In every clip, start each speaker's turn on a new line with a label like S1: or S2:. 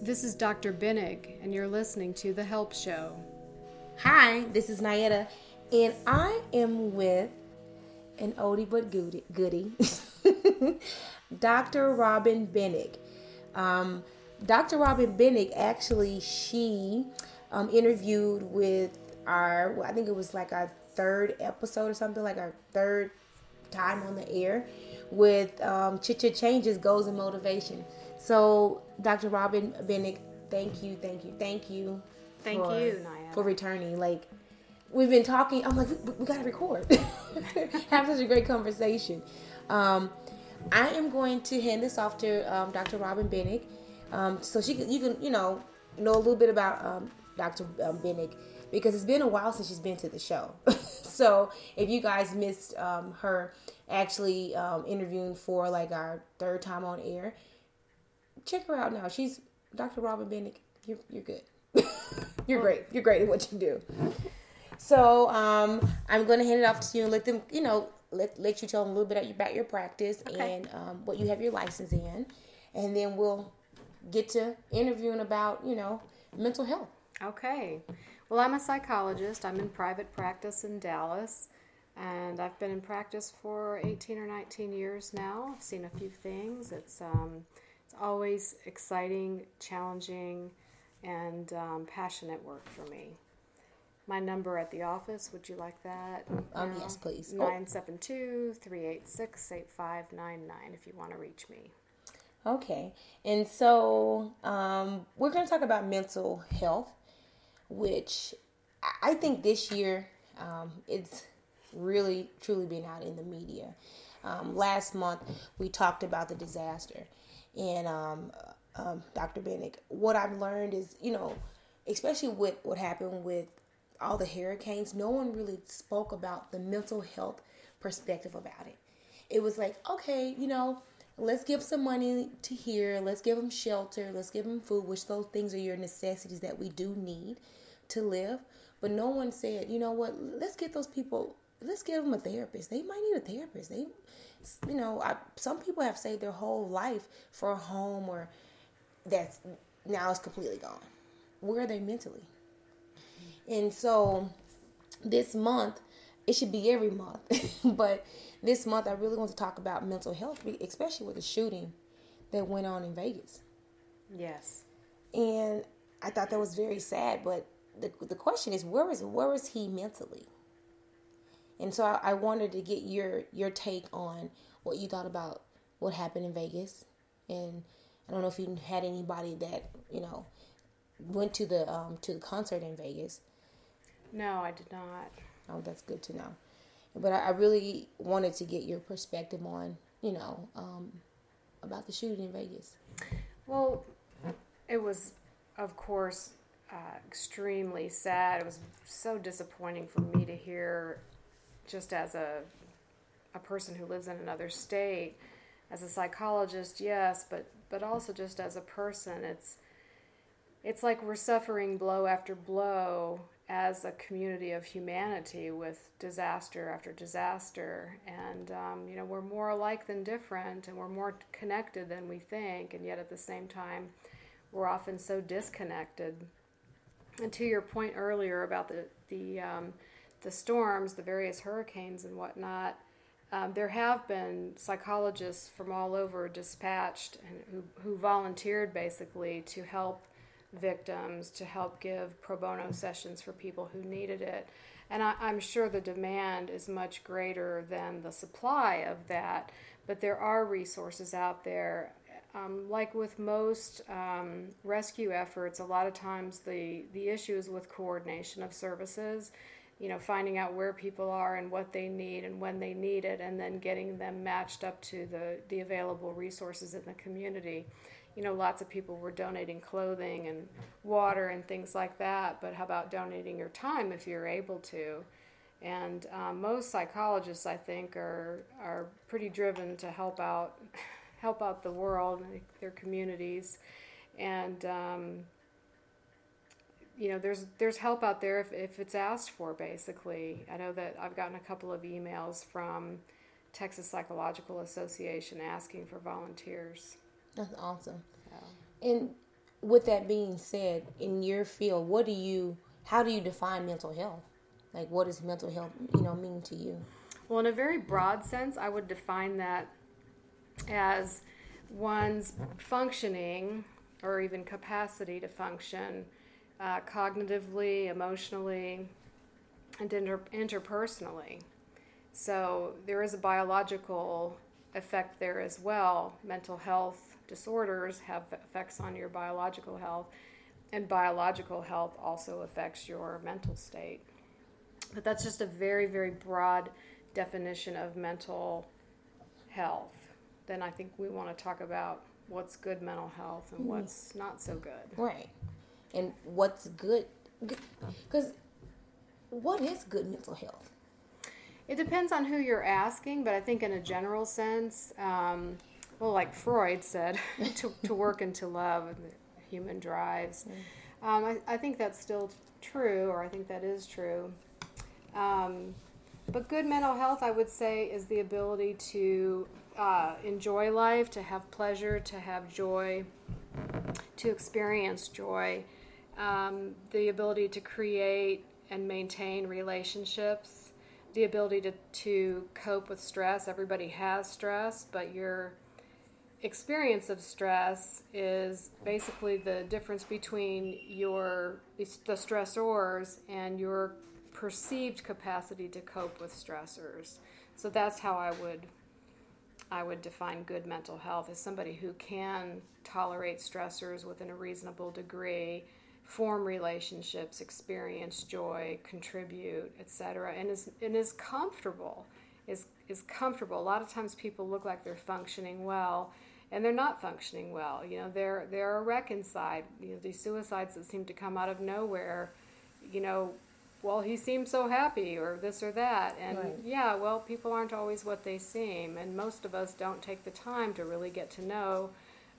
S1: This is Dr. Binnig, and you're listening to The Help Show.
S2: Hi, this is Nayetta, and I am with an oldie but goodie, goodie Dr. Robin Binnig. Um, Dr. Robin Binnig actually, she um, interviewed with our, well, I think it was like our third episode or something, like our third time on the air with um, Chit Changes Goals and Motivation. So, Dr. Robin Binnig, thank you, thank you, thank you.
S1: Thank
S2: for,
S1: you, Naya.
S2: For returning. Like, we've been talking. I'm like, we, we got to record. Have such a great conversation. Um, I am going to hand this off to um, Dr. Robin Binnig, um, so she can, you can you know know a little bit about um, Dr. Um, Binnig because it's been a while since she's been to the show. so if you guys missed um, her actually um, interviewing for like our third time on air, check her out now. She's Dr. Robin Binnig. You're you're good. you're great. You're great at what you do. So um, I'm going to hand it off to you and let them, you know, let, let you tell them a little bit about your practice
S1: Okay.
S2: and um, what you have your license in. And then we'll get to interviewing about, you know, mental health.
S1: Okay. Well, I'm a psychologist. I'm in private practice in Dallas, and I've been in practice for 18 or 19 years now. I've seen a few things. It's um, it's always exciting, challenging, and um, passionate work for me. My number at the office, would you like that?
S2: Um, yes, please. Oh.
S1: 972 386 8599 if you want to reach me.
S2: Okay. And so um, we're going to talk about mental health, which I- I think this year um, it's really, truly been out in the media. Um, last month, we talked about the disaster. And um, um, Dr. Binnig, what I've learned is, you know, especially with what happened with all the hurricanes, no one really spoke about the mental health perspective about it. It was like, okay, you know, let's give some money to here, let's give them shelter, let's give them food, which those things are your necessities that we do need to live. But no one said, you know what, let's get those people, let's give them a therapist. They might need a therapist. They, you know, I, some people have saved their whole life for a home or that's now it's completely gone. Where are they mentally? And so this month, it should be every month, but this month I really want to talk about mental health, especially with the shooting that went on in Vegas.
S1: Yes.
S2: And I thought that was very sad, but the, the question is where is where is he mentally? And so I, I wanted to get your your take on what you thought about what happened in Vegas, and I don't know if you had anybody that you know went to the um, to the concert in Vegas.
S1: No, I did not.
S2: Oh, that's good to know. But I, I really wanted to get your perspective on you know um, about the shooting in Vegas.
S1: Well, it was, of course, uh, extremely sad. It was so disappointing for me to hear, just as a a person who lives in another state, as a psychologist, yes, but but also just as a person, it's it's like we're suffering blow after blow as a community of humanity with disaster after disaster. And um, you know we're more alike than different and we're more connected than we think and yet at the same time we're often so disconnected. And to your point earlier about the the um, the storms the various hurricanes and whatnot um, there have been psychologists from all over dispatched and who, who volunteered basically to help victims to help give pro bono sessions for people who needed it. And I, I'm sure the demand is much greater than the supply of that, but there are resources out there. Um, like with most um, rescue efforts, a lot of times the, the issue is with coordination of services, you know, finding out where people are and what they need and when they need it, and then getting them matched up to the, the available resources in the community you know, lots of people were donating clothing and water and things like that. But how about donating your time if you're able to? And um, most psychologists, I think, are are pretty driven to help out, help out the world, their communities, and um, you know, there's there's help out there if, if it's asked for. Basically, I know that I've gotten a couple of emails from Texas Psychological Association asking for volunteers.
S2: That's awesome.
S1: So.
S2: And with that being said, in your field, what do you, how do you define mental health? Like, what does mental health, you know, mean to you?
S1: Well, in a very broad sense, I would define that as one's functioning or even capacity to function uh, cognitively, emotionally, and inter- interpersonally. So there is a biological effect there as well. Mental health disorders have effects on your biological health, and biological health also affects your mental state. But that's just a very, very broad definition of mental health. Then I think we want to talk about what's good mental health and what's not so good.
S2: Right. And what's good? Because what is good mental health?
S1: It depends on who you're asking, but I think in a general sense, um, well, like Freud said, to, to work and to love human drives. Um, I, I think that's still true, or I think that is true. Um, but good mental health, I would say, is the ability to uh, enjoy life, to have pleasure, to have joy, to experience joy, um, the ability to create and maintain relationships, the ability to, to cope with stress. Everybody has stress, but your experience of stress is basically the difference between your the stressors and your perceived capacity to cope with stressors. So that's how I would I would define good mental health as somebody who can tolerate stressors within a reasonable degree, form relationships, experience joy, contribute, etc., and is and is comfortable. Is is comfortable. A lot of times people look like they're functioning well and they're not functioning well. You know, they're they're a wreck inside. You know, these suicides that seem to come out of nowhere, you know, well, he seems so happy, or this or that. And
S2: Right.
S1: yeah, well, people aren't always what they seem, and most of us don't take the time to really get to know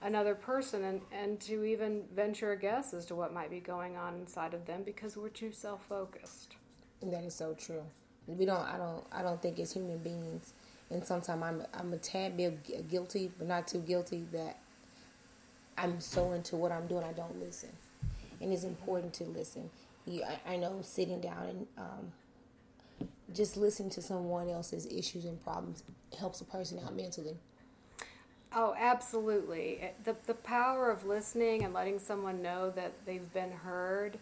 S1: another person and, and to even venture a guess as to what might be going on inside of them because we're too self focused.
S2: That is so true. We don't. I don't. I don't think as human beings, and sometimes I'm. I'm a tad bit guilty, but not too guilty that I'm so into what I'm doing. I don't listen, and it's important to listen. You, I, I know sitting down and um, just listening to someone else's issues and problems helps a person out mentally.
S1: Oh, absolutely. The, the power of listening and letting someone know that they've been heard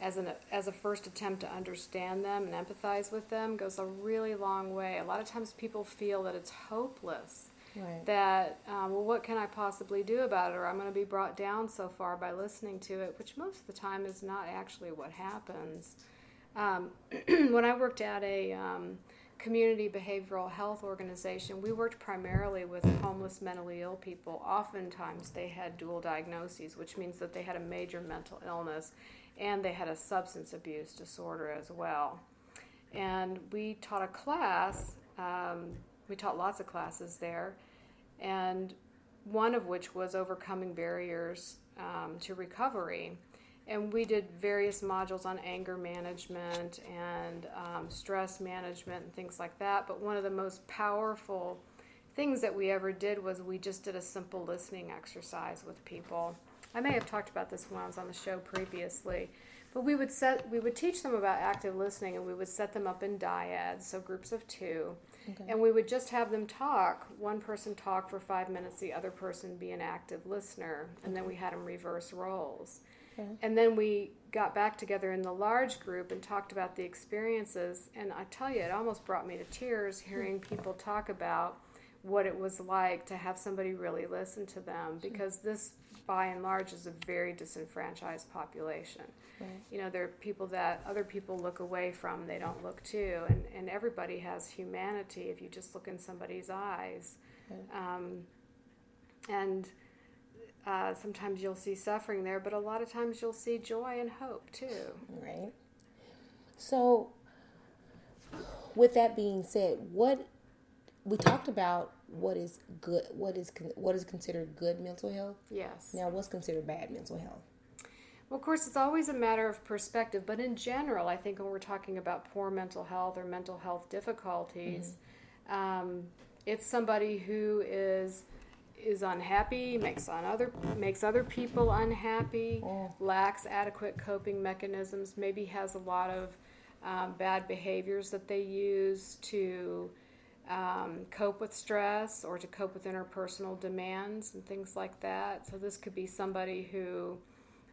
S1: as, an, as a first attempt to understand them and empathize with them goes a really long way. A lot of times people feel that it's hopeless.
S2: Right.
S1: That, um, well, what can I possibly do about it? Or I'm going to be brought down so far by listening to it, which most of the time is not actually what happens. Um, when I worked at a um, community behavioral health organization, we worked primarily with homeless mentally ill people. Oftentimes, they had dual diagnoses, which means that they had a major mental illness and they had a substance abuse disorder as well. And we taught a class, um, we taught lots of classes there, and one of which was overcoming barriers um, to recovery. And we did various modules on anger management and um, stress management and things like that. But one of the most powerful things that we ever did was we just did a simple listening exercise with people. I may have talked about this when I was on the show previously, but we would set we would teach them about active listening and we would set them up in dyads, so groups of two.
S2: Okay.
S1: And we would just have them talk. One person talk for five minutes, the other person be an active listener, and then we had them reverse roles. And then we got back together in the large group and talked about the experiences. And I tell you, it almost brought me to tears hearing people talk about what it was like to have somebody really listen to them because this, by and large, is a very disenfranchised population.
S2: Right.
S1: You know, there are people that other people look away from, they don't look to. And, and everybody has humanity if you just look in somebody's eyes.
S2: Right.
S1: Um, and uh, sometimes you'll see suffering there, but a lot of times you'll see joy and hope too.
S2: Right. So, with that being said, what we talked about what is good, what is what is considered good mental health.
S1: Yes.
S2: Now, what's considered bad mental health?
S1: Well, of course, it's always a matter of perspective, but in general, I think when we're talking about poor mental health or mental health difficulties, um, it's somebody who is is unhappy, makes on other makes other people unhappy,
S2: Oh.
S1: lacks adequate coping mechanisms, maybe has a lot of um, bad behaviors that they use to um, cope with stress or to cope with interpersonal demands and things like that. So this could be somebody who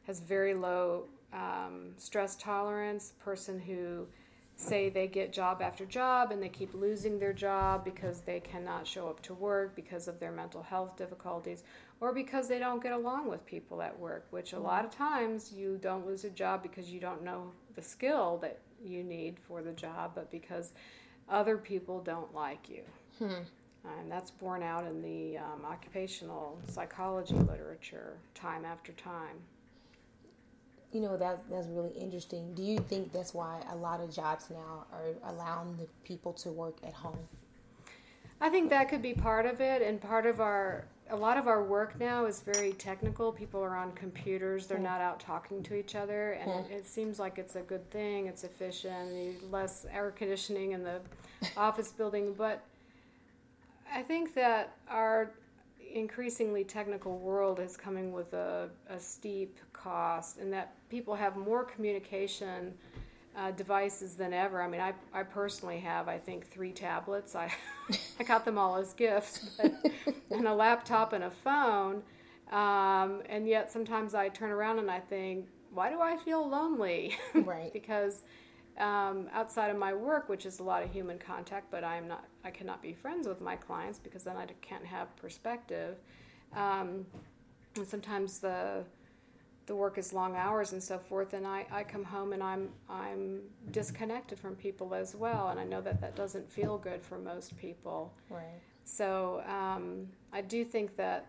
S1: has very low um, stress tolerance, person who say they get job after job and they keep losing their job because they cannot show up to work because of their mental health difficulties or because they don't get along with people at work, which a lot of times you don't lose a job because you don't know the skill that you need for the job, but because other people don't like you. And that's borne out in the um, occupational psychology literature time after time.
S2: You know that that's really interesting. Do you think that's why a lot of jobs now are allowing the people to work at home?
S1: I think that could be part of it, and part of our a lot of our work now is very technical. People are on computers; they're hmm. not out talking to each other, and it, it seems like it's a good thing. It's efficient, less air conditioning in the office building, but I think that our increasingly technical world is coming with a, a steep cost, and that people have more communication uh, devices than ever. I mean, I, I personally have, I think, three tablets. I, I got them all as gifts, but, and a laptop and a phone. Um, and yet sometimes I turn around and I think, why do I feel lonely?
S2: Right.
S1: because um, outside of my work, which is a lot of human contact, but I'm not, I cannot be friends with my clients because then I can't have perspective. Um, and sometimes the the work is long hours and so forth, and I, I come home and I'm I'm disconnected from people as well, and I know that that doesn't feel good for most people.
S2: Right.
S1: So um, I do think that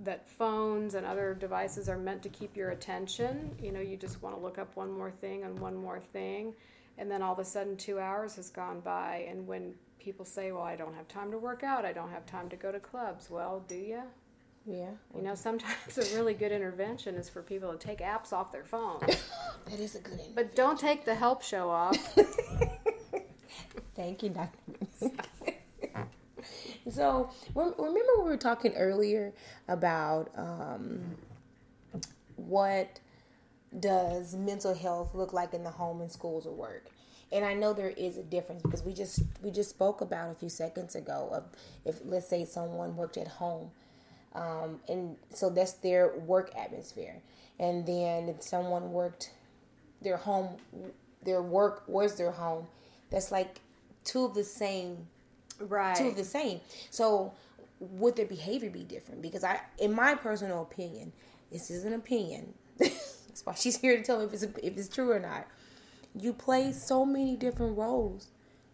S1: that phones and other devices are meant to keep your attention. You know, you just want to look up one more thing and one more thing, and then all of a sudden two hours has gone by. And when people say, "Well, I don't have time to work out. I don't have time to go to clubs," well, do you?
S2: Yeah.
S1: You know, sometimes a really good intervention is for people to take apps off their phone,
S2: That is a good one.
S1: but don't take the help show off.
S2: Thank you, Dr. so, remember we were talking earlier about um, what does mental health look like in the home and schools or work? And I know there is a difference because we just we just spoke about a few seconds ago of if let's say someone worked at home, um, and so that's their work atmosphere, and then if someone worked their home, their work was their home, that's like two of the same
S1: right.
S2: two of the same. So would their behavior be different? Because I, in my personal opinion, this is an opinion. That's why she's here to tell me if it's if it's true or not. You play so many different roles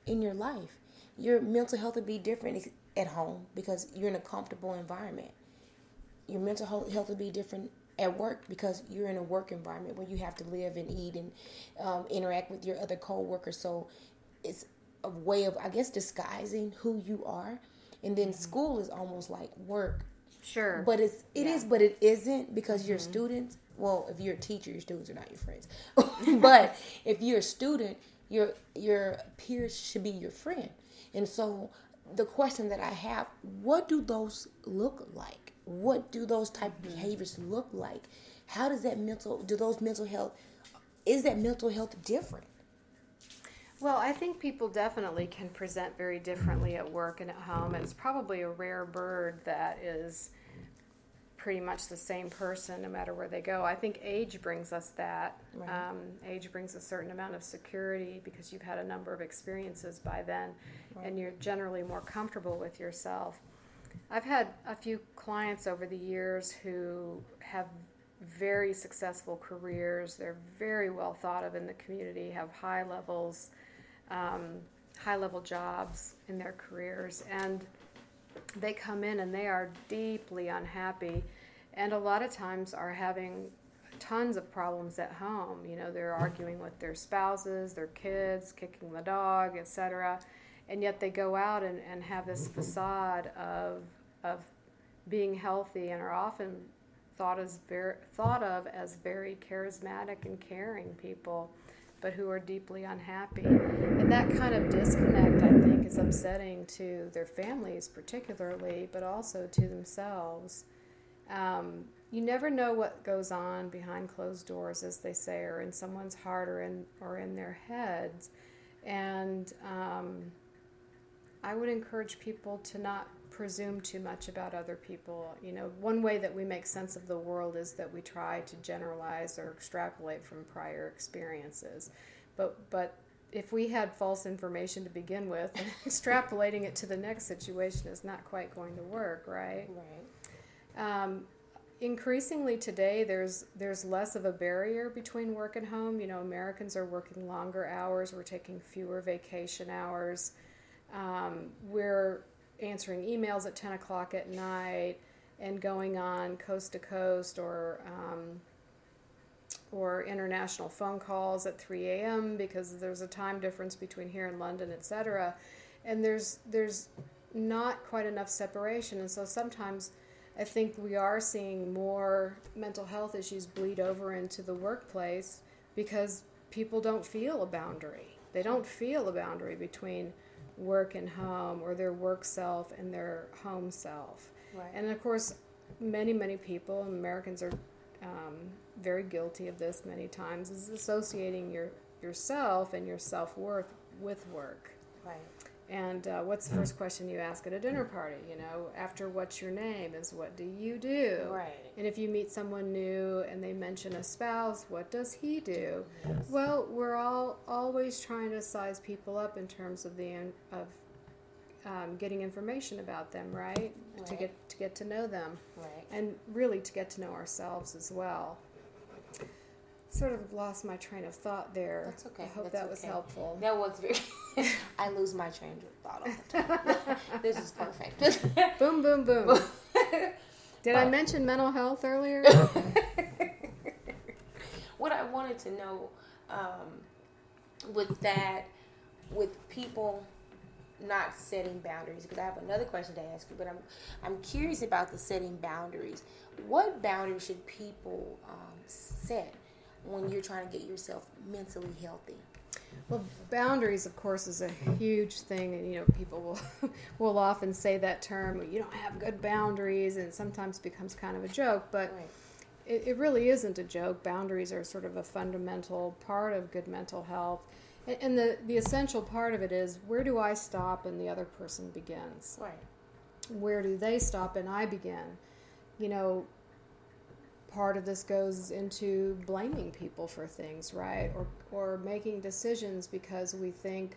S2: in your life. Your mental health would be different at home because you're in a comfortable environment. Your mental health would be different at work because you're in a work environment where you have to live and eat and um, interact with your other coworkers. So it's a way of, I guess, disguising who you are. And then school is almost like work,
S1: Sure.
S2: but it's it is,
S1: Yeah.
S2: but it isn't because your students. Well, if you're a teacher, your students are not your friends. but if you're a student, your your peers should be your friend. And so the question that I have, what do those look like? What do those type of mm-hmm. behaviors look like? How does that mental do those mental health is that mental health different?
S1: Well, I think people definitely can present very differently at work and at home. It's probably a rare bird that is pretty much the same person no matter where they go. I think age brings us that.
S2: Right.
S1: Um, age brings a certain amount of security because you've had a number of experiences by then and you're generally more comfortable with yourself. I've had a few clients over the years who have very successful careers. They're very well thought of in the community, have high levels, um, high level jobs in their careers, and they come in and they are deeply unhappy, and a lot of times are having tons of problems at home. You know, they're arguing with their spouses, their kids, kicking the dog, etc. And yet they go out and, and have this facade of of being healthy and are often thought as very thought of as very charismatic and caring people. But who are deeply unhappy. And that kind of disconnect, I think, is upsetting to their families, particularly, but also to themselves. Um, you never know what goes on behind closed doors, as they say, or in someone's heart or in, or in their heads. And um, I would encourage people to not presume too much about other people. You know, one way that we make sense of the world is that we try to generalize or extrapolate from prior experiences. But but if we had false information to begin with, extrapolating it to the next situation is not quite going to work, right?
S2: Right.
S1: Um, increasingly today, there's there's less of a barrier between work and home. You know, Americans are working longer hours. We're taking fewer vacation hours. Um, we're answering emails at 10 o'clock at night and going on coast to coast or um, or international phone calls at 3 a.m. because there's a time difference between here and London, etc. And there's there's not quite enough separation, and so sometimes I think we are seeing more mental health issues bleed over into the workplace because people don't feel a boundary. They don't feel a boundary between work and home or their work self and their home self.
S2: Right.
S1: And of course, many, many people, Americans are um, very guilty of this many times, is associating your yourself and your self worth with work.
S2: Right.
S1: And uh, what's the first question you ask at a dinner party? You know, after what's your name is what do you do?
S2: Right.
S1: And if you meet someone new and they mention a spouse, what does he do?
S2: Yes.
S1: Well, we're all always trying to size people up in terms of the of um, getting information about them, right? To get to get to know them,
S2: Right.
S1: and really to get to know ourselves as well. Sort of lost my train of thought there.
S2: That's okay.
S1: I hope
S2: That's
S1: that was helpful.
S2: That was very. I lose my train of thought all the time. this is perfect.
S1: Boom, boom, boom. Did I mention mental health earlier?
S2: what I wanted to know um, with that, with people not setting boundaries, because I have another question to ask you, but I'm I'm curious about the setting boundaries. What boundaries should people um, set when you're trying to get yourself mentally healthy?
S1: Well, boundaries, of course, is a huge thing, and you know, people will will often say that term. You don't have good boundaries, and it sometimes becomes kind of a joke. But
S2: Right.
S1: it, it really isn't a joke. Boundaries are sort of a fundamental part of good mental health, and, and the the essential part of it is where do I stop and the other person begins.
S2: Right.
S1: Where do they stop and I begin? You know, part of this goes into blaming people for things, right? Or or making decisions because we think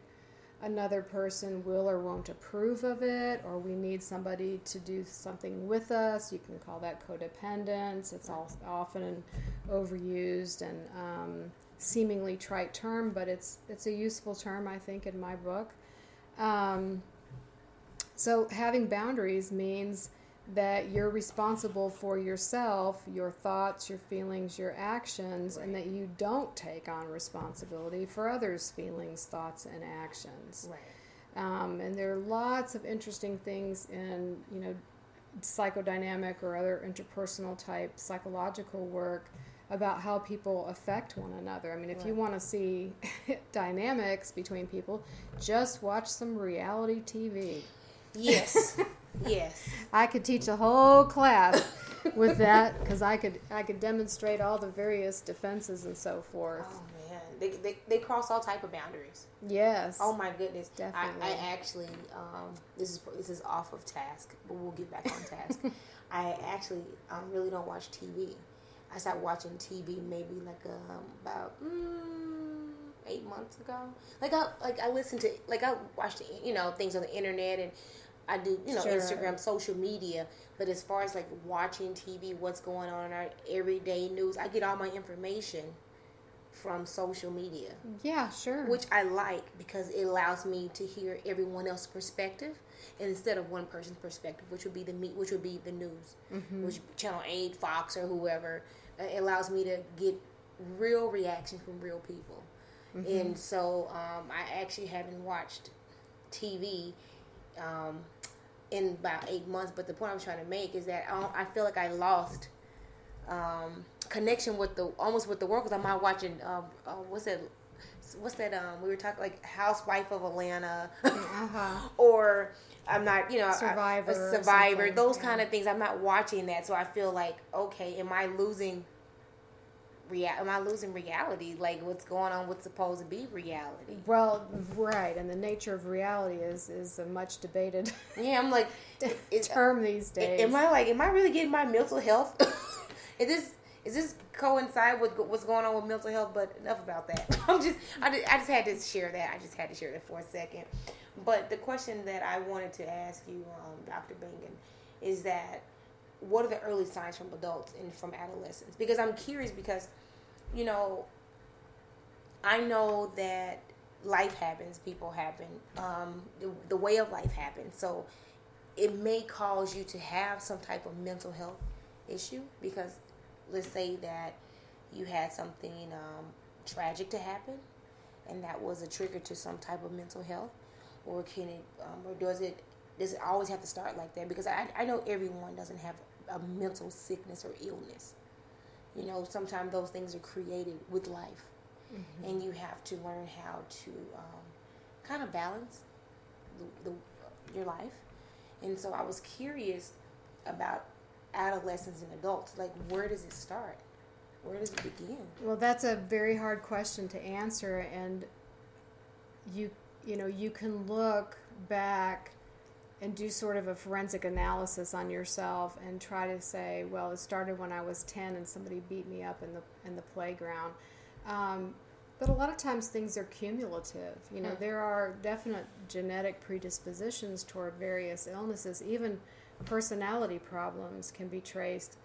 S1: another person will or won't approve of it, or we need somebody to do something with us. You can call that codependence. It's all, often overused and um, seemingly trite term, but it's it's a useful term, I think, in my book. Um, so having boundaries means that you're responsible for yourself, your thoughts, your feelings, your actions, and that you don't take on responsibility for others' feelings, thoughts, and actions.
S2: Right.
S1: Um, and there are lots of interesting things in, you know, psychodynamic or other interpersonal type psychological work about how people affect one another. I mean, if you want to see dynamics between people, just watch some reality TV.
S2: Yes. yes.
S1: I could teach a whole class with that because I could I could demonstrate all the various defenses and so forth.
S2: Oh man, they, they, they cross all type of boundaries.
S1: Yes.
S2: Oh my goodness! I,
S1: Definitely.
S2: I actually um, this is this is off of task, but we'll get back on task. I actually um, really don't watch TV. I started watching TV maybe like um, about mm, eight months ago. Like I like I listen to like I watched you know things on the internet and I do you know
S1: Sure.
S2: Instagram, social media. But as far as like watching TV, what's going on in our everyday news, I get all my information from social media
S1: yeah, sure.
S2: which I like because it allows me to hear everyone else's perspective instead of one person's perspective, which would be the me, which would be the news, which Channel Eight, Fox, or whoever. uh, It allows me to get real reaction from real people, and so um, I actually haven't watched TV um, in about eight months. But the point I'm trying to make is that I, I feel like I lost um, connection with the almost with the world because I'm not watching. Uh, uh, what's that? what's that? Um, we were talking like Housewife of Atlanta,
S1: Uh-huh.
S2: or I'm not, you know,
S1: Survivor
S2: a Survivor, those
S1: yeah.
S2: kind of things. I'm not watching that, so I feel like, okay, am I losing? Rea- am I losing reality? Like what's going on? What's supposed to be reality?
S1: Well, right, and the nature of reality is is a much debated
S2: Yeah, I'm like, is,
S1: term these days.
S2: am I like, am I really getting my mental health? is this is this coincide with what's going on with mental health? But enough about that. I'm just, I just, I just had to share that. I just had to share that for a second. But the question that I wanted to ask you, um, Dr. Bingham, is that what are the early signs from adults and from adolescents? Because I'm curious because, you know, I know that life happens, people happen, um, the, the way of life happens. So it may cause you to have some type of mental health issue because let's say that you had something um, tragic to happen and that was a trigger to some type of mental health or can it um, or does it does it always have to start like that because I, I know everyone doesn't have a mental sickness or illness you know sometimes those things are created with life. And you have to learn how to um, kind of balance the, the, your life. And so i was curious about adolescents and adults. Like where does it start? Where does it begin?
S1: Well, that's a very hard question to answer, and you you know you can look back and do sort of a forensic analysis on yourself and try to say, well, it started when I was ten and somebody beat me up in the in the playground. Um, but a lot of times things are cumulative. You know,
S2: Mhm.
S1: there are definite genetic predispositions toward various illnesses. Even personality problems can be traced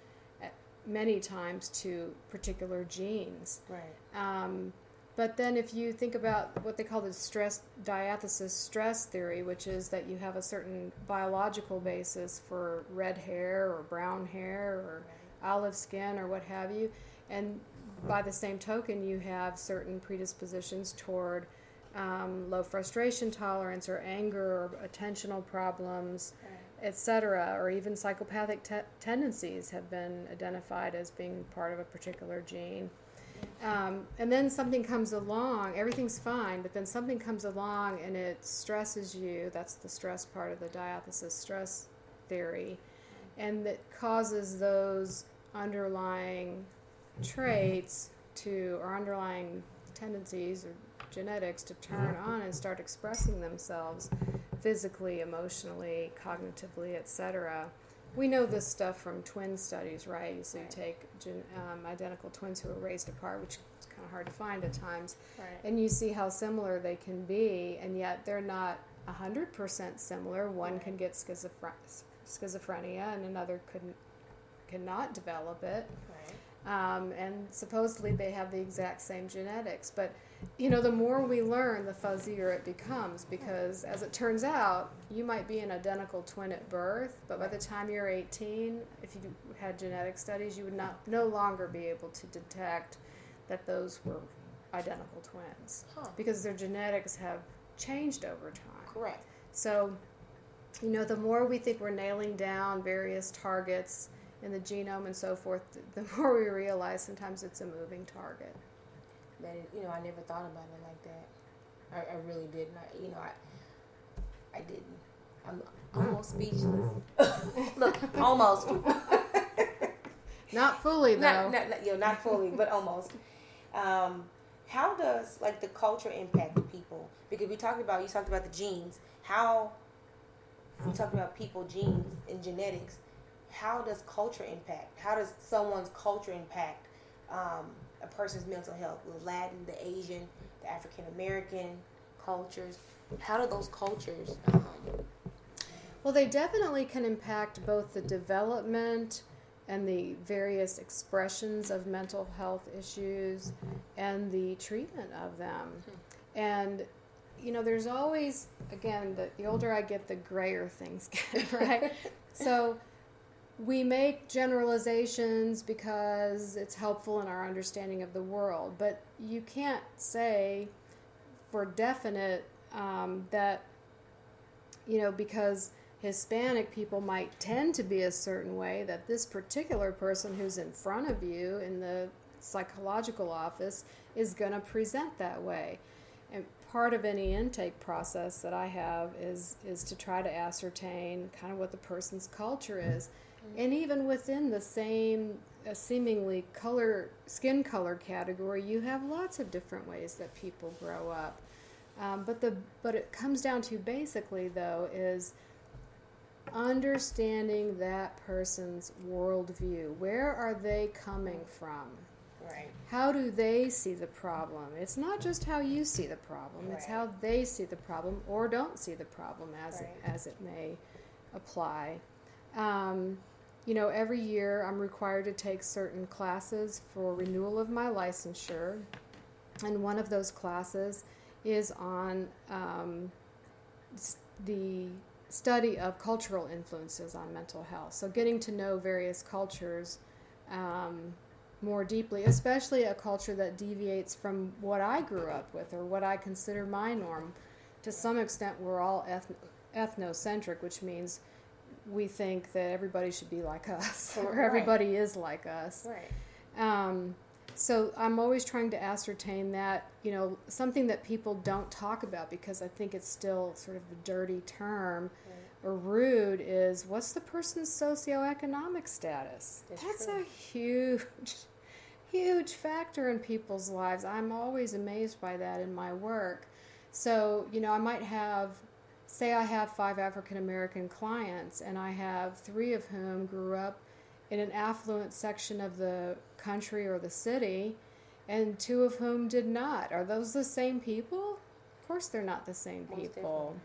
S1: at many times to particular genes.
S2: right
S1: Um, but then, if you think about what they call the stress diathesis stress theory, which is that you have a certain biological basis for red hair or brown hair or olive skin or what have you, and by the same token, you have certain predispositions toward um, low frustration tolerance or anger or attentional problems, etc., or even psychopathic te- tendencies have been identified as being part of a particular gene. Um, and then something comes along, everything's fine, but then something comes along and it stresses you. That's the stress part of the diathesis stress theory. And that causes those underlying traits to, or underlying tendencies or genetics to turn on and start expressing themselves physically, emotionally, cognitively, etc. We know this stuff from twin studies, right? So you take gen, um, identical twins who are raised apart, which is kind of hard to find at times,
S2: right
S1: and you see how similar they can be, and yet they're not 100% similar. One can get schizophr- schizophrenia, and another couldn't cannot develop it
S2: right
S1: um, and supposedly they have the exact same genetics. But you know, the more we learn, the fuzzier it becomes because, as it turns out, you might be an identical twin at birth, but by the time you're 18, if you had genetic studies, you would not no longer be able to detect that those were identical twins
S2: Huh.
S1: because their genetics have changed over time.
S2: correct
S1: So, you know, the more we think we're nailing down various targets in the genome and so forth, the more we realize sometimes it's a moving target.
S2: That is, you know I never thought about it like that. I, I really didn't. I, you know I I didn't. I'm almost speechless. Look, almost.
S1: Not fully, though.
S2: not, not, not, you know, not fully, but almost. Um, how does like the culture impact people? Because we talked about you talked about the genes. How we talked about people, genes, and genetics. How does culture impact? How does someone's culture impact um, a person's mental health? The Latin, the Asian, the African American cultures. How do those cultures? Um,
S1: Well, they definitely can impact both the development and the various expressions of mental health issues and the treatment of them. And, you know, there's always, again, the, the older I get, the grayer things get, right? so we make generalizations because it's helpful in our understanding of the world, but you can't say for definite um, that you know, because Hispanic people might tend to be a certain way, that this particular person who's in front of you in the psychological office is going to present that way. And part of any intake process that I have is is to try to ascertain kind of what the person's culture is. And even within the same uh, seemingly color skin color category, you have lots of different ways that people grow up. Um, but the but it comes down to basically though is understanding that person's worldview. Where are they coming from?
S2: Right.
S1: How do they see the problem? It's not just how you see the problem;
S2: right.
S1: it's how they see the problem or don't see the problem as it, as it may apply. Um, you know, every year I'm required to take certain classes for renewal of my licensure, and one of those classes is on um, the study of cultural influences on mental health. So, getting to know various cultures um, more deeply, especially a culture that deviates from what I grew up with or what I consider my norm. To some extent, we're all eth- ethnocentric, which means we think that everybody should be like us, or
S2: Right.
S1: everybody is like us.
S2: Right.
S1: Um, so I'm always trying to ascertain that, you know, something that people don't talk about because I think it's still sort of a dirty term or rude is what's the person's socioeconomic status?
S2: That's
S1: That's
S2: true.
S1: a huge, huge factor in people's lives. I'm always amazed by that in my work. So, you know, I might have, say, I have five African American clients, and I have three of whom grew up in an affluent section of the country or the city, and two of whom did not. Are those the same people? Of course, they're not the same people.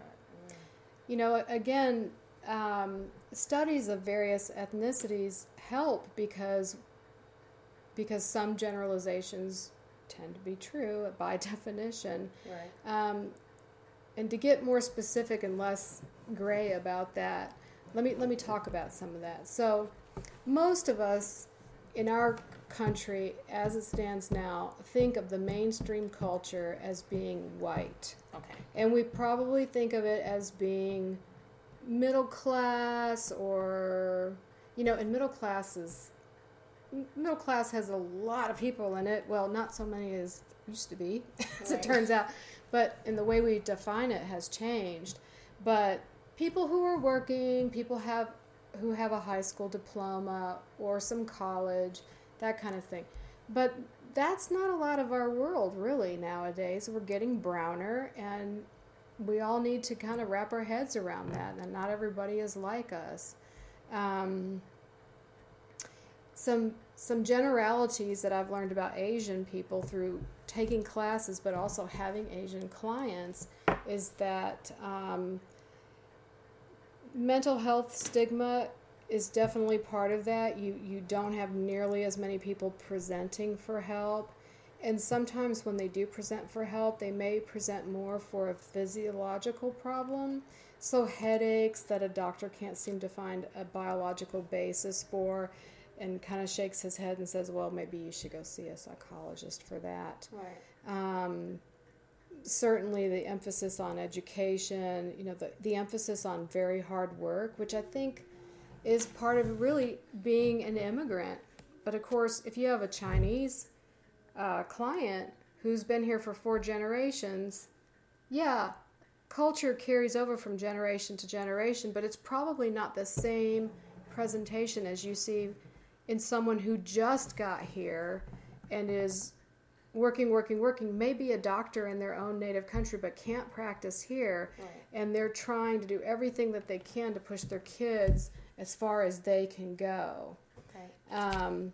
S1: You know, again, um, studies of various ethnicities help because because some generalizations tend to be true by definition.
S2: Right.
S1: Um, and to get more specific and less gray about that, let me let me talk about some of that. So, most of us in our country, as it stands now, think of the mainstream culture as being white,
S2: Okay.
S1: and we probably think of it as being middle class or you know, and middle class is middle class has a lot of people in it. Well, not so many as used to be, as it turns out. But in the way we define it has changed. But people who are working, people have who have a high school diploma or some college, that kind of thing. But that's not a lot of our world really nowadays. We're getting browner and we all need to kind of wrap our heads around that and not everybody is like us. Um, some some generalities that I've learned about Asian people through taking classes, but also having Asian clients, is that um, mental health stigma is definitely part of that. You you don't have nearly as many people presenting for help. And sometimes when they do present for help, they may present more for a physiological problem. So, headaches that a doctor can't seem to find a biological basis for, and kind of shakes his head and says, Well, maybe you should go see a psychologist for that.
S2: Right.
S1: Um, certainly, the emphasis on education, you know, the, the emphasis on very hard work, which I think is part of really being an immigrant. But of course, if you have a Chinese uh, client who's been here for four generations, yeah, culture carries over from generation to generation, but it's probably not the same presentation as you see in someone who just got here and is working, working, working, maybe a doctor in their own native country but can't practice here,
S2: Right.
S1: and they're trying to do everything that they can to push their kids as far as they can go.
S2: Okay.
S1: Um,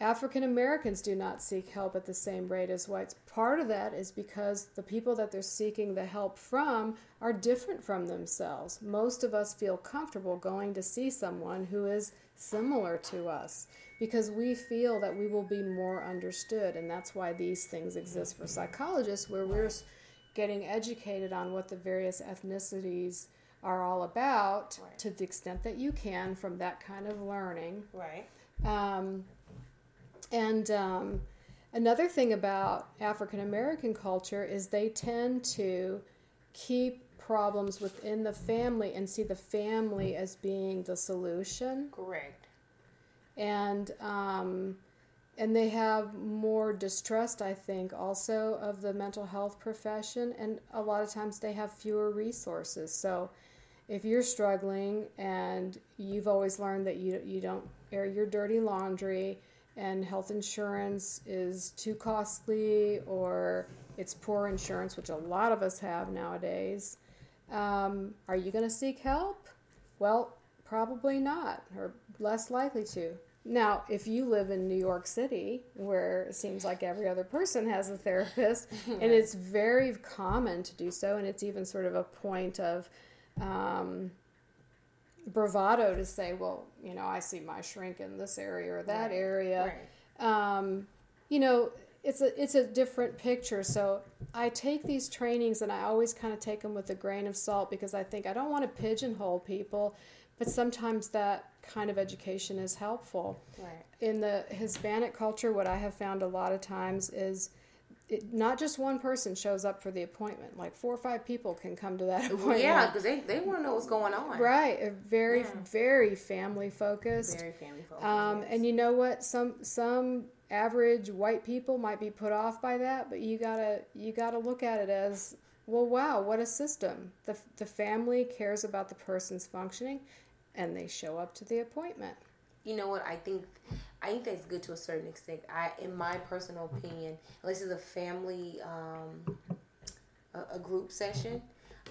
S1: African Americans do not seek help at the same rate as whites. Part of that is because the people that they're seeking the help from are different from themselves. Most of us feel comfortable going to see someone who is similar to us because we feel that we will be more understood, and that's why these things exist for psychologists, where we're getting educated on what the various ethnicities are all about
S2: Right.
S1: to the extent that you can from that kind of learning.
S2: Right.
S1: Um, and um, another thing about African American culture is they tend to keep problems within the family and see the family as being the solution.
S2: Correct.
S1: And um, and they have more distrust, I think, also of the mental health profession, and a lot of times they have fewer resources. So, if you're struggling and you've always learned that you you don't air your dirty laundry and health insurance is too costly or it's poor insurance, which a lot of us have nowadays, um, are you going to seek help? Well, probably not, or less likely to. Now, if you live in New York City, where it seems like every other person has a therapist, and it's very common to do so, and it's even sort of a point of um, bravado to say, well, you know, I see my shrink in this area or that
S2: Right,
S1: area.
S2: right.
S1: Um, you know, it's a it's a different picture. So I take these trainings and I always kind of take them with a grain of salt because I think I don't want to pigeonhole people, but sometimes that kind of education is helpful
S2: Right.
S1: in the Hispanic culture, what I have found a lot of times is it, not just one person shows up for the appointment. Like four or five people can come to that appointment.
S2: Yeah, because they, they want to know what's going on.
S1: Right. Very,
S2: Yeah.
S1: very family focused.
S2: Very family focused.
S1: Um,
S2: yes.
S1: and you know what? Some some average white people might be put off by that, but you gotta you gotta look at it as well. Wow, what a system! The the family cares about the person's functioning, and they show up to the appointment.
S2: you know what I think I think that's good to a certain extent. I in my personal opinion, unless it's a family um, a, a group session,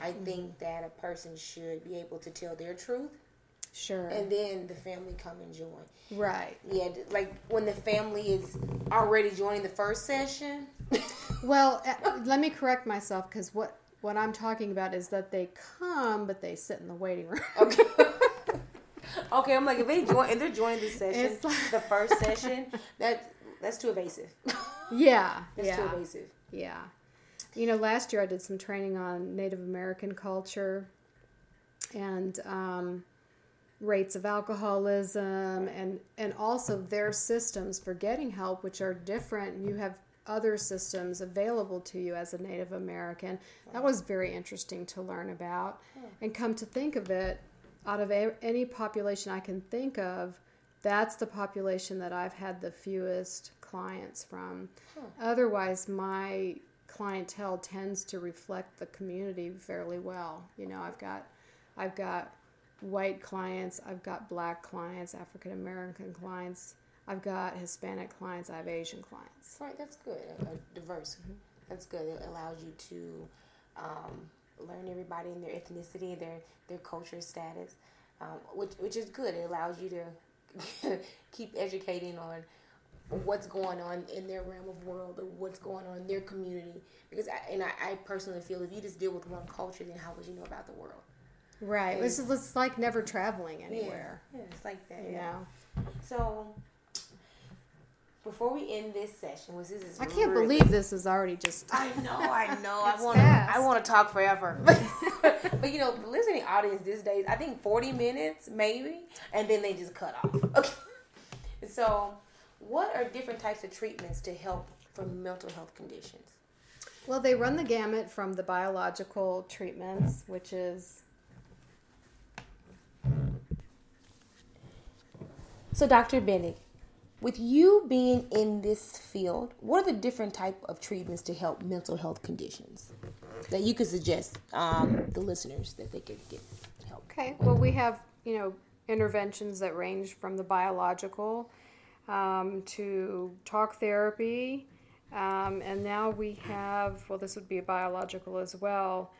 S2: I
S1: Mm-hmm.
S2: think that a person should be able to tell their truth
S1: Sure.
S2: and then the family come and join.
S1: right.
S2: Yeah, like when the family is already joining the first session.
S1: Well, uh, let me correct myself because what what I'm talking about is that they come, but they sit in the waiting room.
S2: Okay. okay, I'm like if they join and they're joining the session,
S1: It's like-
S2: the first session, that that's too evasive.
S1: yeah,
S2: That's
S1: yeah,
S2: too evasive.
S1: yeah. You know, last year I did some training on Native American culture and um, rates of alcoholism, and and also their systems for getting help, which are different. You have other systems available to you as a Native American. That was very interesting to learn about. And come to think of it, out of a- any population I can think of, that's the population that I've had the fewest clients from. Otherwise, my clientele tends to reflect the community fairly well. You know, I've got I've got white clients, I've got black clients, African American clients, I've got Hispanic clients, I have Asian clients.
S2: Right, that's good. Uh, uh, diverse. That's good. It allows you to um, learn everybody in their ethnicity, their their culture status, um, which which is good. It allows you to keep educating on what's going on in their realm of world or what's going on in their community. Because I, and I, I personally feel if you just deal with one culture, then how would you know about the world?
S1: Right. This is it's like never traveling anywhere.
S2: Yeah, it's like that.
S1: You
S2: yeah.
S1: know.
S2: So before we end this session, this is
S1: I can't
S2: really-
S1: believe this is already just
S2: I know, I know. I want to. I want to talk forever. but you know, the listening audience these days, I think forty minutes maybe, and then they just cut off. Okay. So, what are different types of treatments to help for mental health conditions?
S1: Well, they run the gamut from the biological treatments, which is
S2: So, Dr. Binnig, with you being in this field, what are the different type of treatments to help mental health conditions that you could suggest um, the listeners that they could get help?
S1: Okay. Well, we have, you know, interventions that range from the biological um, to talk therapy. Um, and now we have, well, this would be a biological as well.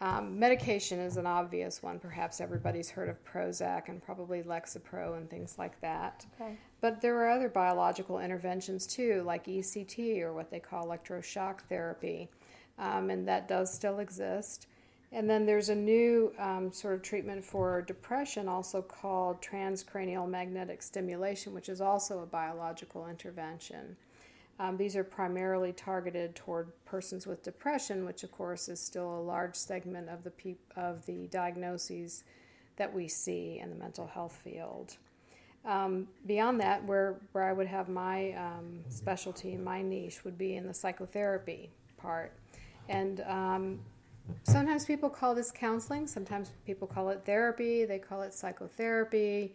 S1: Um, medication is an obvious one. Perhaps everybody's heard of Prozac and probably Lexapro and things like that.
S2: Okay.
S1: But there are other biological interventions too, like ECT or what they call electroshock therapy, um, and that does still exist. And then there's a new um, sort of treatment for depression, also called transcranial magnetic stimulation, which is also a biological intervention. Um, these are primarily targeted toward persons with depression, which of course is still a large segment of the of the diagnoses that we see in the mental health field. Um, beyond that, where where I would have my um, specialty, my niche would be in the psychotherapy part, and um, sometimes people call this counseling. Sometimes people call it therapy. They call it psychotherapy.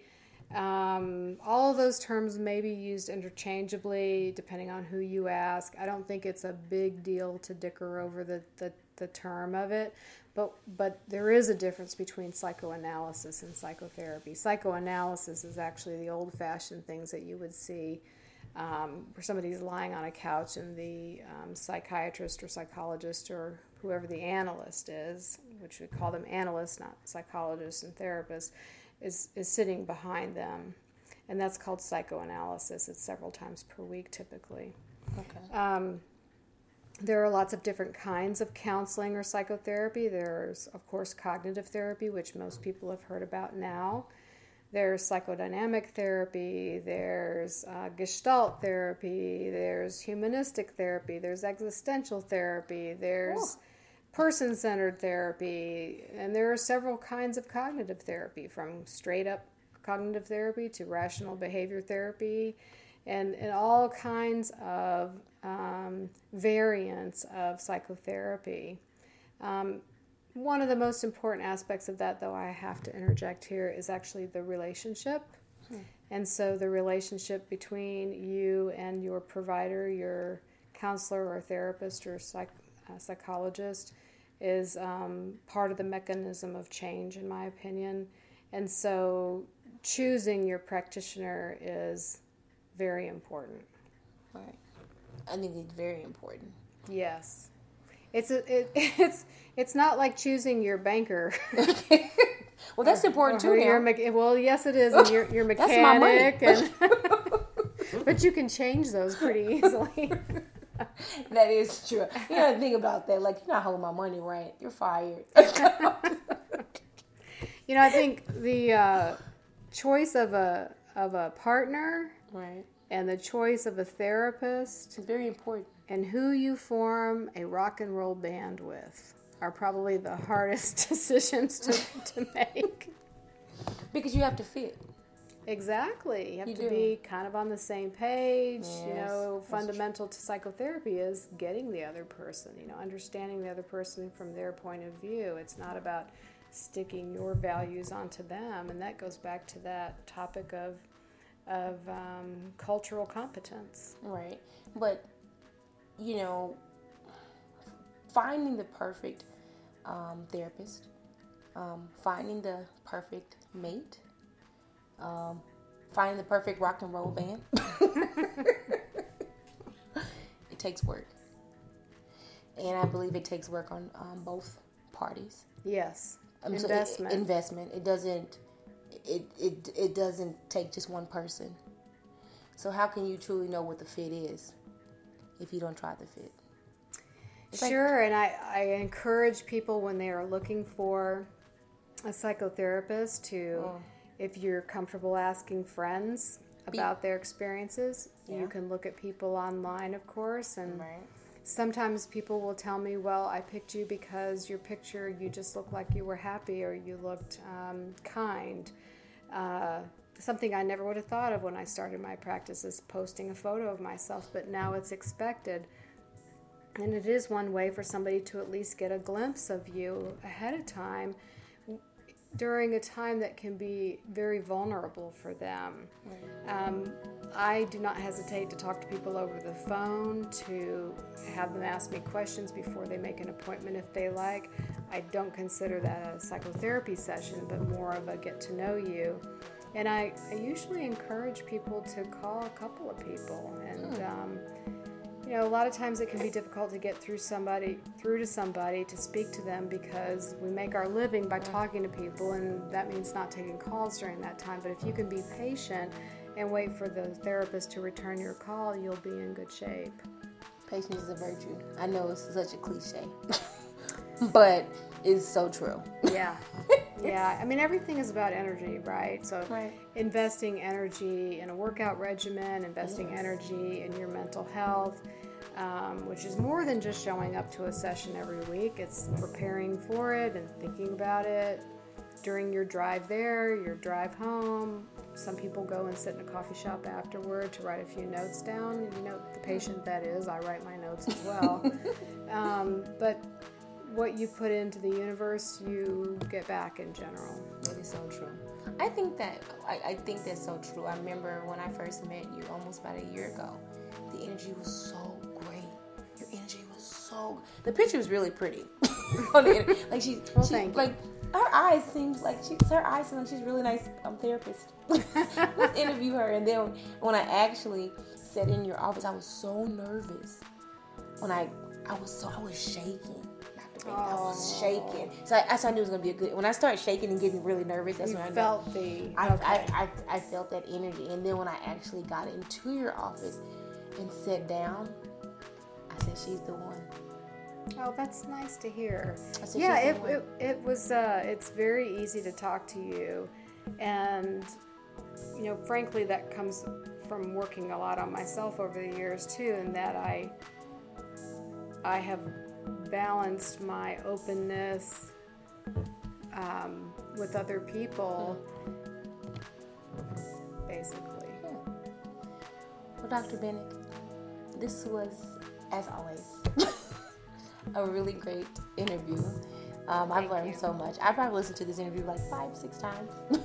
S1: Um, all of those terms may be used interchangeably depending on who you ask. I don't think it's a big deal to dicker over the, the, the term of it, but, but there is a difference between psychoanalysis and psychotherapy. Psychoanalysis is actually the old fashioned things that you would see um, where somebody's lying on a couch and the um, psychiatrist or psychologist or whoever the analyst is, which we call them analysts, not psychologists and therapists is, is sitting behind them. And that's called psychoanalysis. It's several times per week typically.
S2: Okay.
S1: Um, there are lots of different kinds of counseling or psychotherapy. There's, of course, cognitive therapy, which most people have heard about now. There's psychodynamic therapy, there's uh, gestalt therapy, there's humanistic therapy, there's existential therapy, there's person centered therapy, and there are several kinds of cognitive therapy from straight up cognitive therapy to rational behavior therapy, and, and all kinds of um, variants of psychotherapy. Um, one of the most important aspects of that, though, I have to interject here, is actually the relationship. Hmm. And so the relationship between you and your provider, your counselor or therapist or psych, uh, psychologist, is um, part of the mechanism of change, in my opinion. And so choosing your practitioner is very important.
S2: Right. I think it's very important.
S1: Yes. It's a, it, it's it's not like choosing your banker.
S2: well, that's important too.
S1: Your me- well, yes, it is. And your your mechanic, and but you can change those pretty easily.
S2: that is true. You know, think about that. Like, you're not holding my money right. You're fired.
S1: you know, I think the uh, choice of a of a partner,
S2: right,
S1: and the choice of a therapist
S2: is very important.
S1: And who you form a rock and roll band with are probably the hardest decisions to, to make.
S2: Because you have to fit.
S1: Exactly. You have you to do. be kind of on the same page. Yes, you know, fundamental to psychotherapy is getting the other person, you know, understanding the other person from their point of view. It's not about sticking your values onto them. And that goes back to that topic of of um, cultural competence.
S2: Right. But, you know, finding the perfect um, therapist, um, finding the perfect mate, um, finding the perfect rock and roll band. it takes work. And I believe it takes work on um, both parties.
S1: Yes.
S2: Um, investment. So it, investment. It doesn't. It, it it doesn't take just one person. So how can you truly know what the fit is if you don't try the fit?
S1: It's sure, like, and I, I encourage people when they are looking for a psychotherapist to, oh. If you're comfortable asking friends about their experiences, yeah. you can look at people online, of course, and right. sometimes people will tell me, "Well, I picked you because your picture, you just looked like you were happy or you looked um, kind." Uh, something I never would have thought of when I started my practice is posting a photo of myself, but now it's expected. And it is one way for somebody to at least get a glimpse of you ahead of time during a time that can be very vulnerable for them. Um, I do not hesitate to talk to people over the phone, to have them ask me questions before they make an appointment if they like. I don't consider that a psychotherapy session, but more of a get to know you. And I, I usually encourage people to call a couple of people and. Hmm. Um, you know, a lot of times it can be difficult to get through somebody, through to somebody to speak to them because we make our living by talking to people, and that means not taking calls during that time. But if you can be patient and wait for the therapist to return your call, you'll be in good shape.
S2: Patience is a virtue. I know it's such a cliche, but it's so true.
S1: Yeah. yeah. I mean, everything is about energy, right? So,
S2: right.
S1: investing energy in a workout regimen, investing yes. energy in your mental health, um, which is more than just showing up to a session every week. It's preparing for it and thinking about it during your drive there, your drive home. Some people go and sit in a coffee shop afterward to write a few notes down. You know, the patient that is, I write my notes as well. um, but what you put into the universe, you get back in general.
S2: That is so true. I think that I, I think that's so true. I remember when I first met you almost about a year ago. The energy was so great. Your energy was so. The picture was really pretty. like she,
S1: well,
S2: she like her eyes seems like she, her eyes seem like she's really nice um, therapist. Let's interview her. And then when I actually sat in your office, I was so nervous. When I, I was so, I was shaking. Oh. I was shaking. So I, I knew it was gonna be a good. When I started shaking and getting really nervous, that's
S1: you
S2: when I
S1: felt the.
S2: I, okay. I, I, I felt that energy, and then when I actually got into your office and sat down, I said, "She's the one."
S1: Oh, that's nice to hear. Yeah, it, it, it was. Uh, it's very easy to talk to you, and you know, frankly, that comes from working a lot on myself over the years too, and that I I have balanced my openness um, with other people, basically.
S2: Well, Dr. Binnig, this was, as always, a really great interview. Um, I've learned you. so much. I probably listened to this interview like five, six times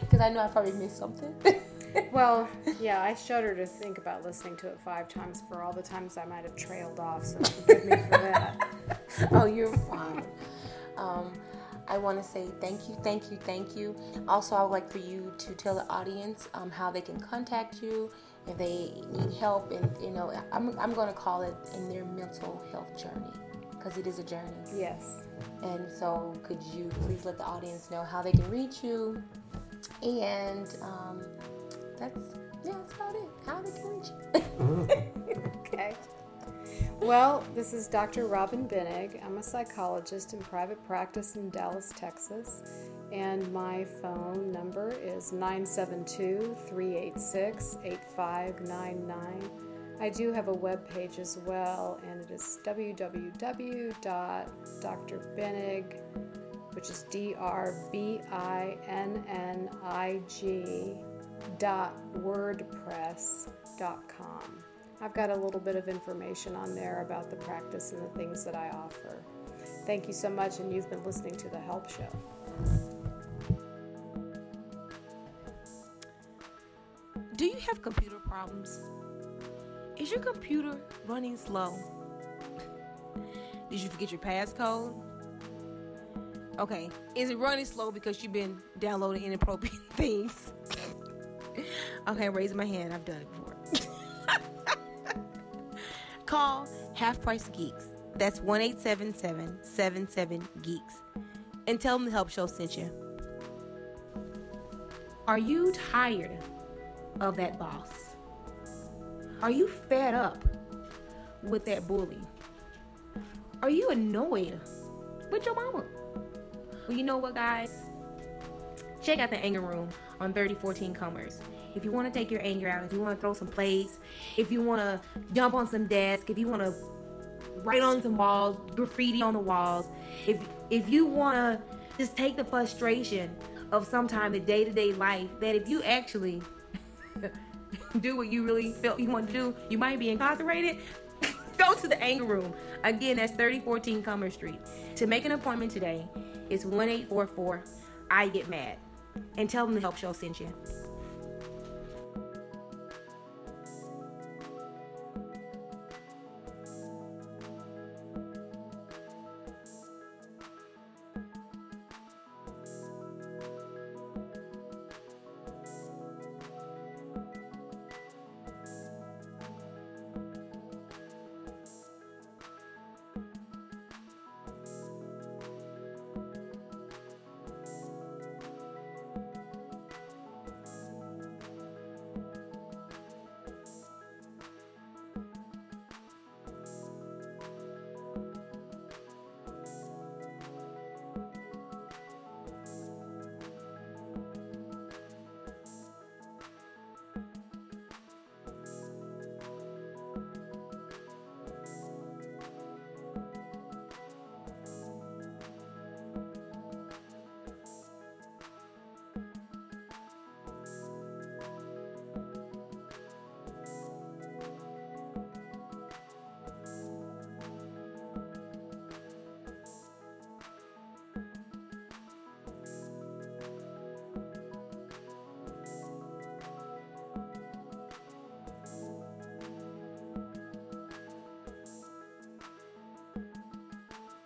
S2: because I know I probably missed something.
S1: well, yeah, I shudder to think about listening to it five times for all the times I might have trailed off. So forgive me for that.
S2: oh, you're fine. Um, I want to say thank you, thank you, thank you. Also, I would like for you to tell the audience um, how they can contact you if they need help, and you know, I'm I'm going to call it in their mental health journey because it is a journey.
S1: Yes.
S2: And so, could you please let the audience know how they can reach you, and um, that's yeah, that's about it. How they can reach
S1: you. okay. Well, this is Dr. Robin Binnig. I'm a psychologist in private practice in Dallas, Texas, and my phone number is 972 386 8599. I do have a web page as well, and it is www.drbinnig, which is D R B I N N I G www.wordpress.com. I've got a little bit of information on there about the practice and the things that I offer. Thank you so much, and you've been listening to The Help Show.
S2: Do you have computer problems? Is your computer running slow? Did you forget your passcode? Okay, is it running slow because you've been downloading inappropriate things? Okay, raising my hand. I've done it before. Call Half Price Geeks. That's 1 877 Geeks. And tell them the Help Show sent you. Are you tired of that boss? Are you fed up with that bully? Are you annoyed with your mama? Well, you know what, guys? Check out the Anger Room on 3014 Commerce. If you want to take your anger out, if you want to throw some plates, if you want to jump on some desk, if you want to write on some walls, graffiti on the walls, if if you want to just take the frustration of sometime the day-to-day life that if you actually do what you really felt you want to do, you might be incarcerated. Go to the anger room. Again, that's 3014 Commerce Street. To make an appointment today, it's 1844 I get mad and tell them the help show sent you.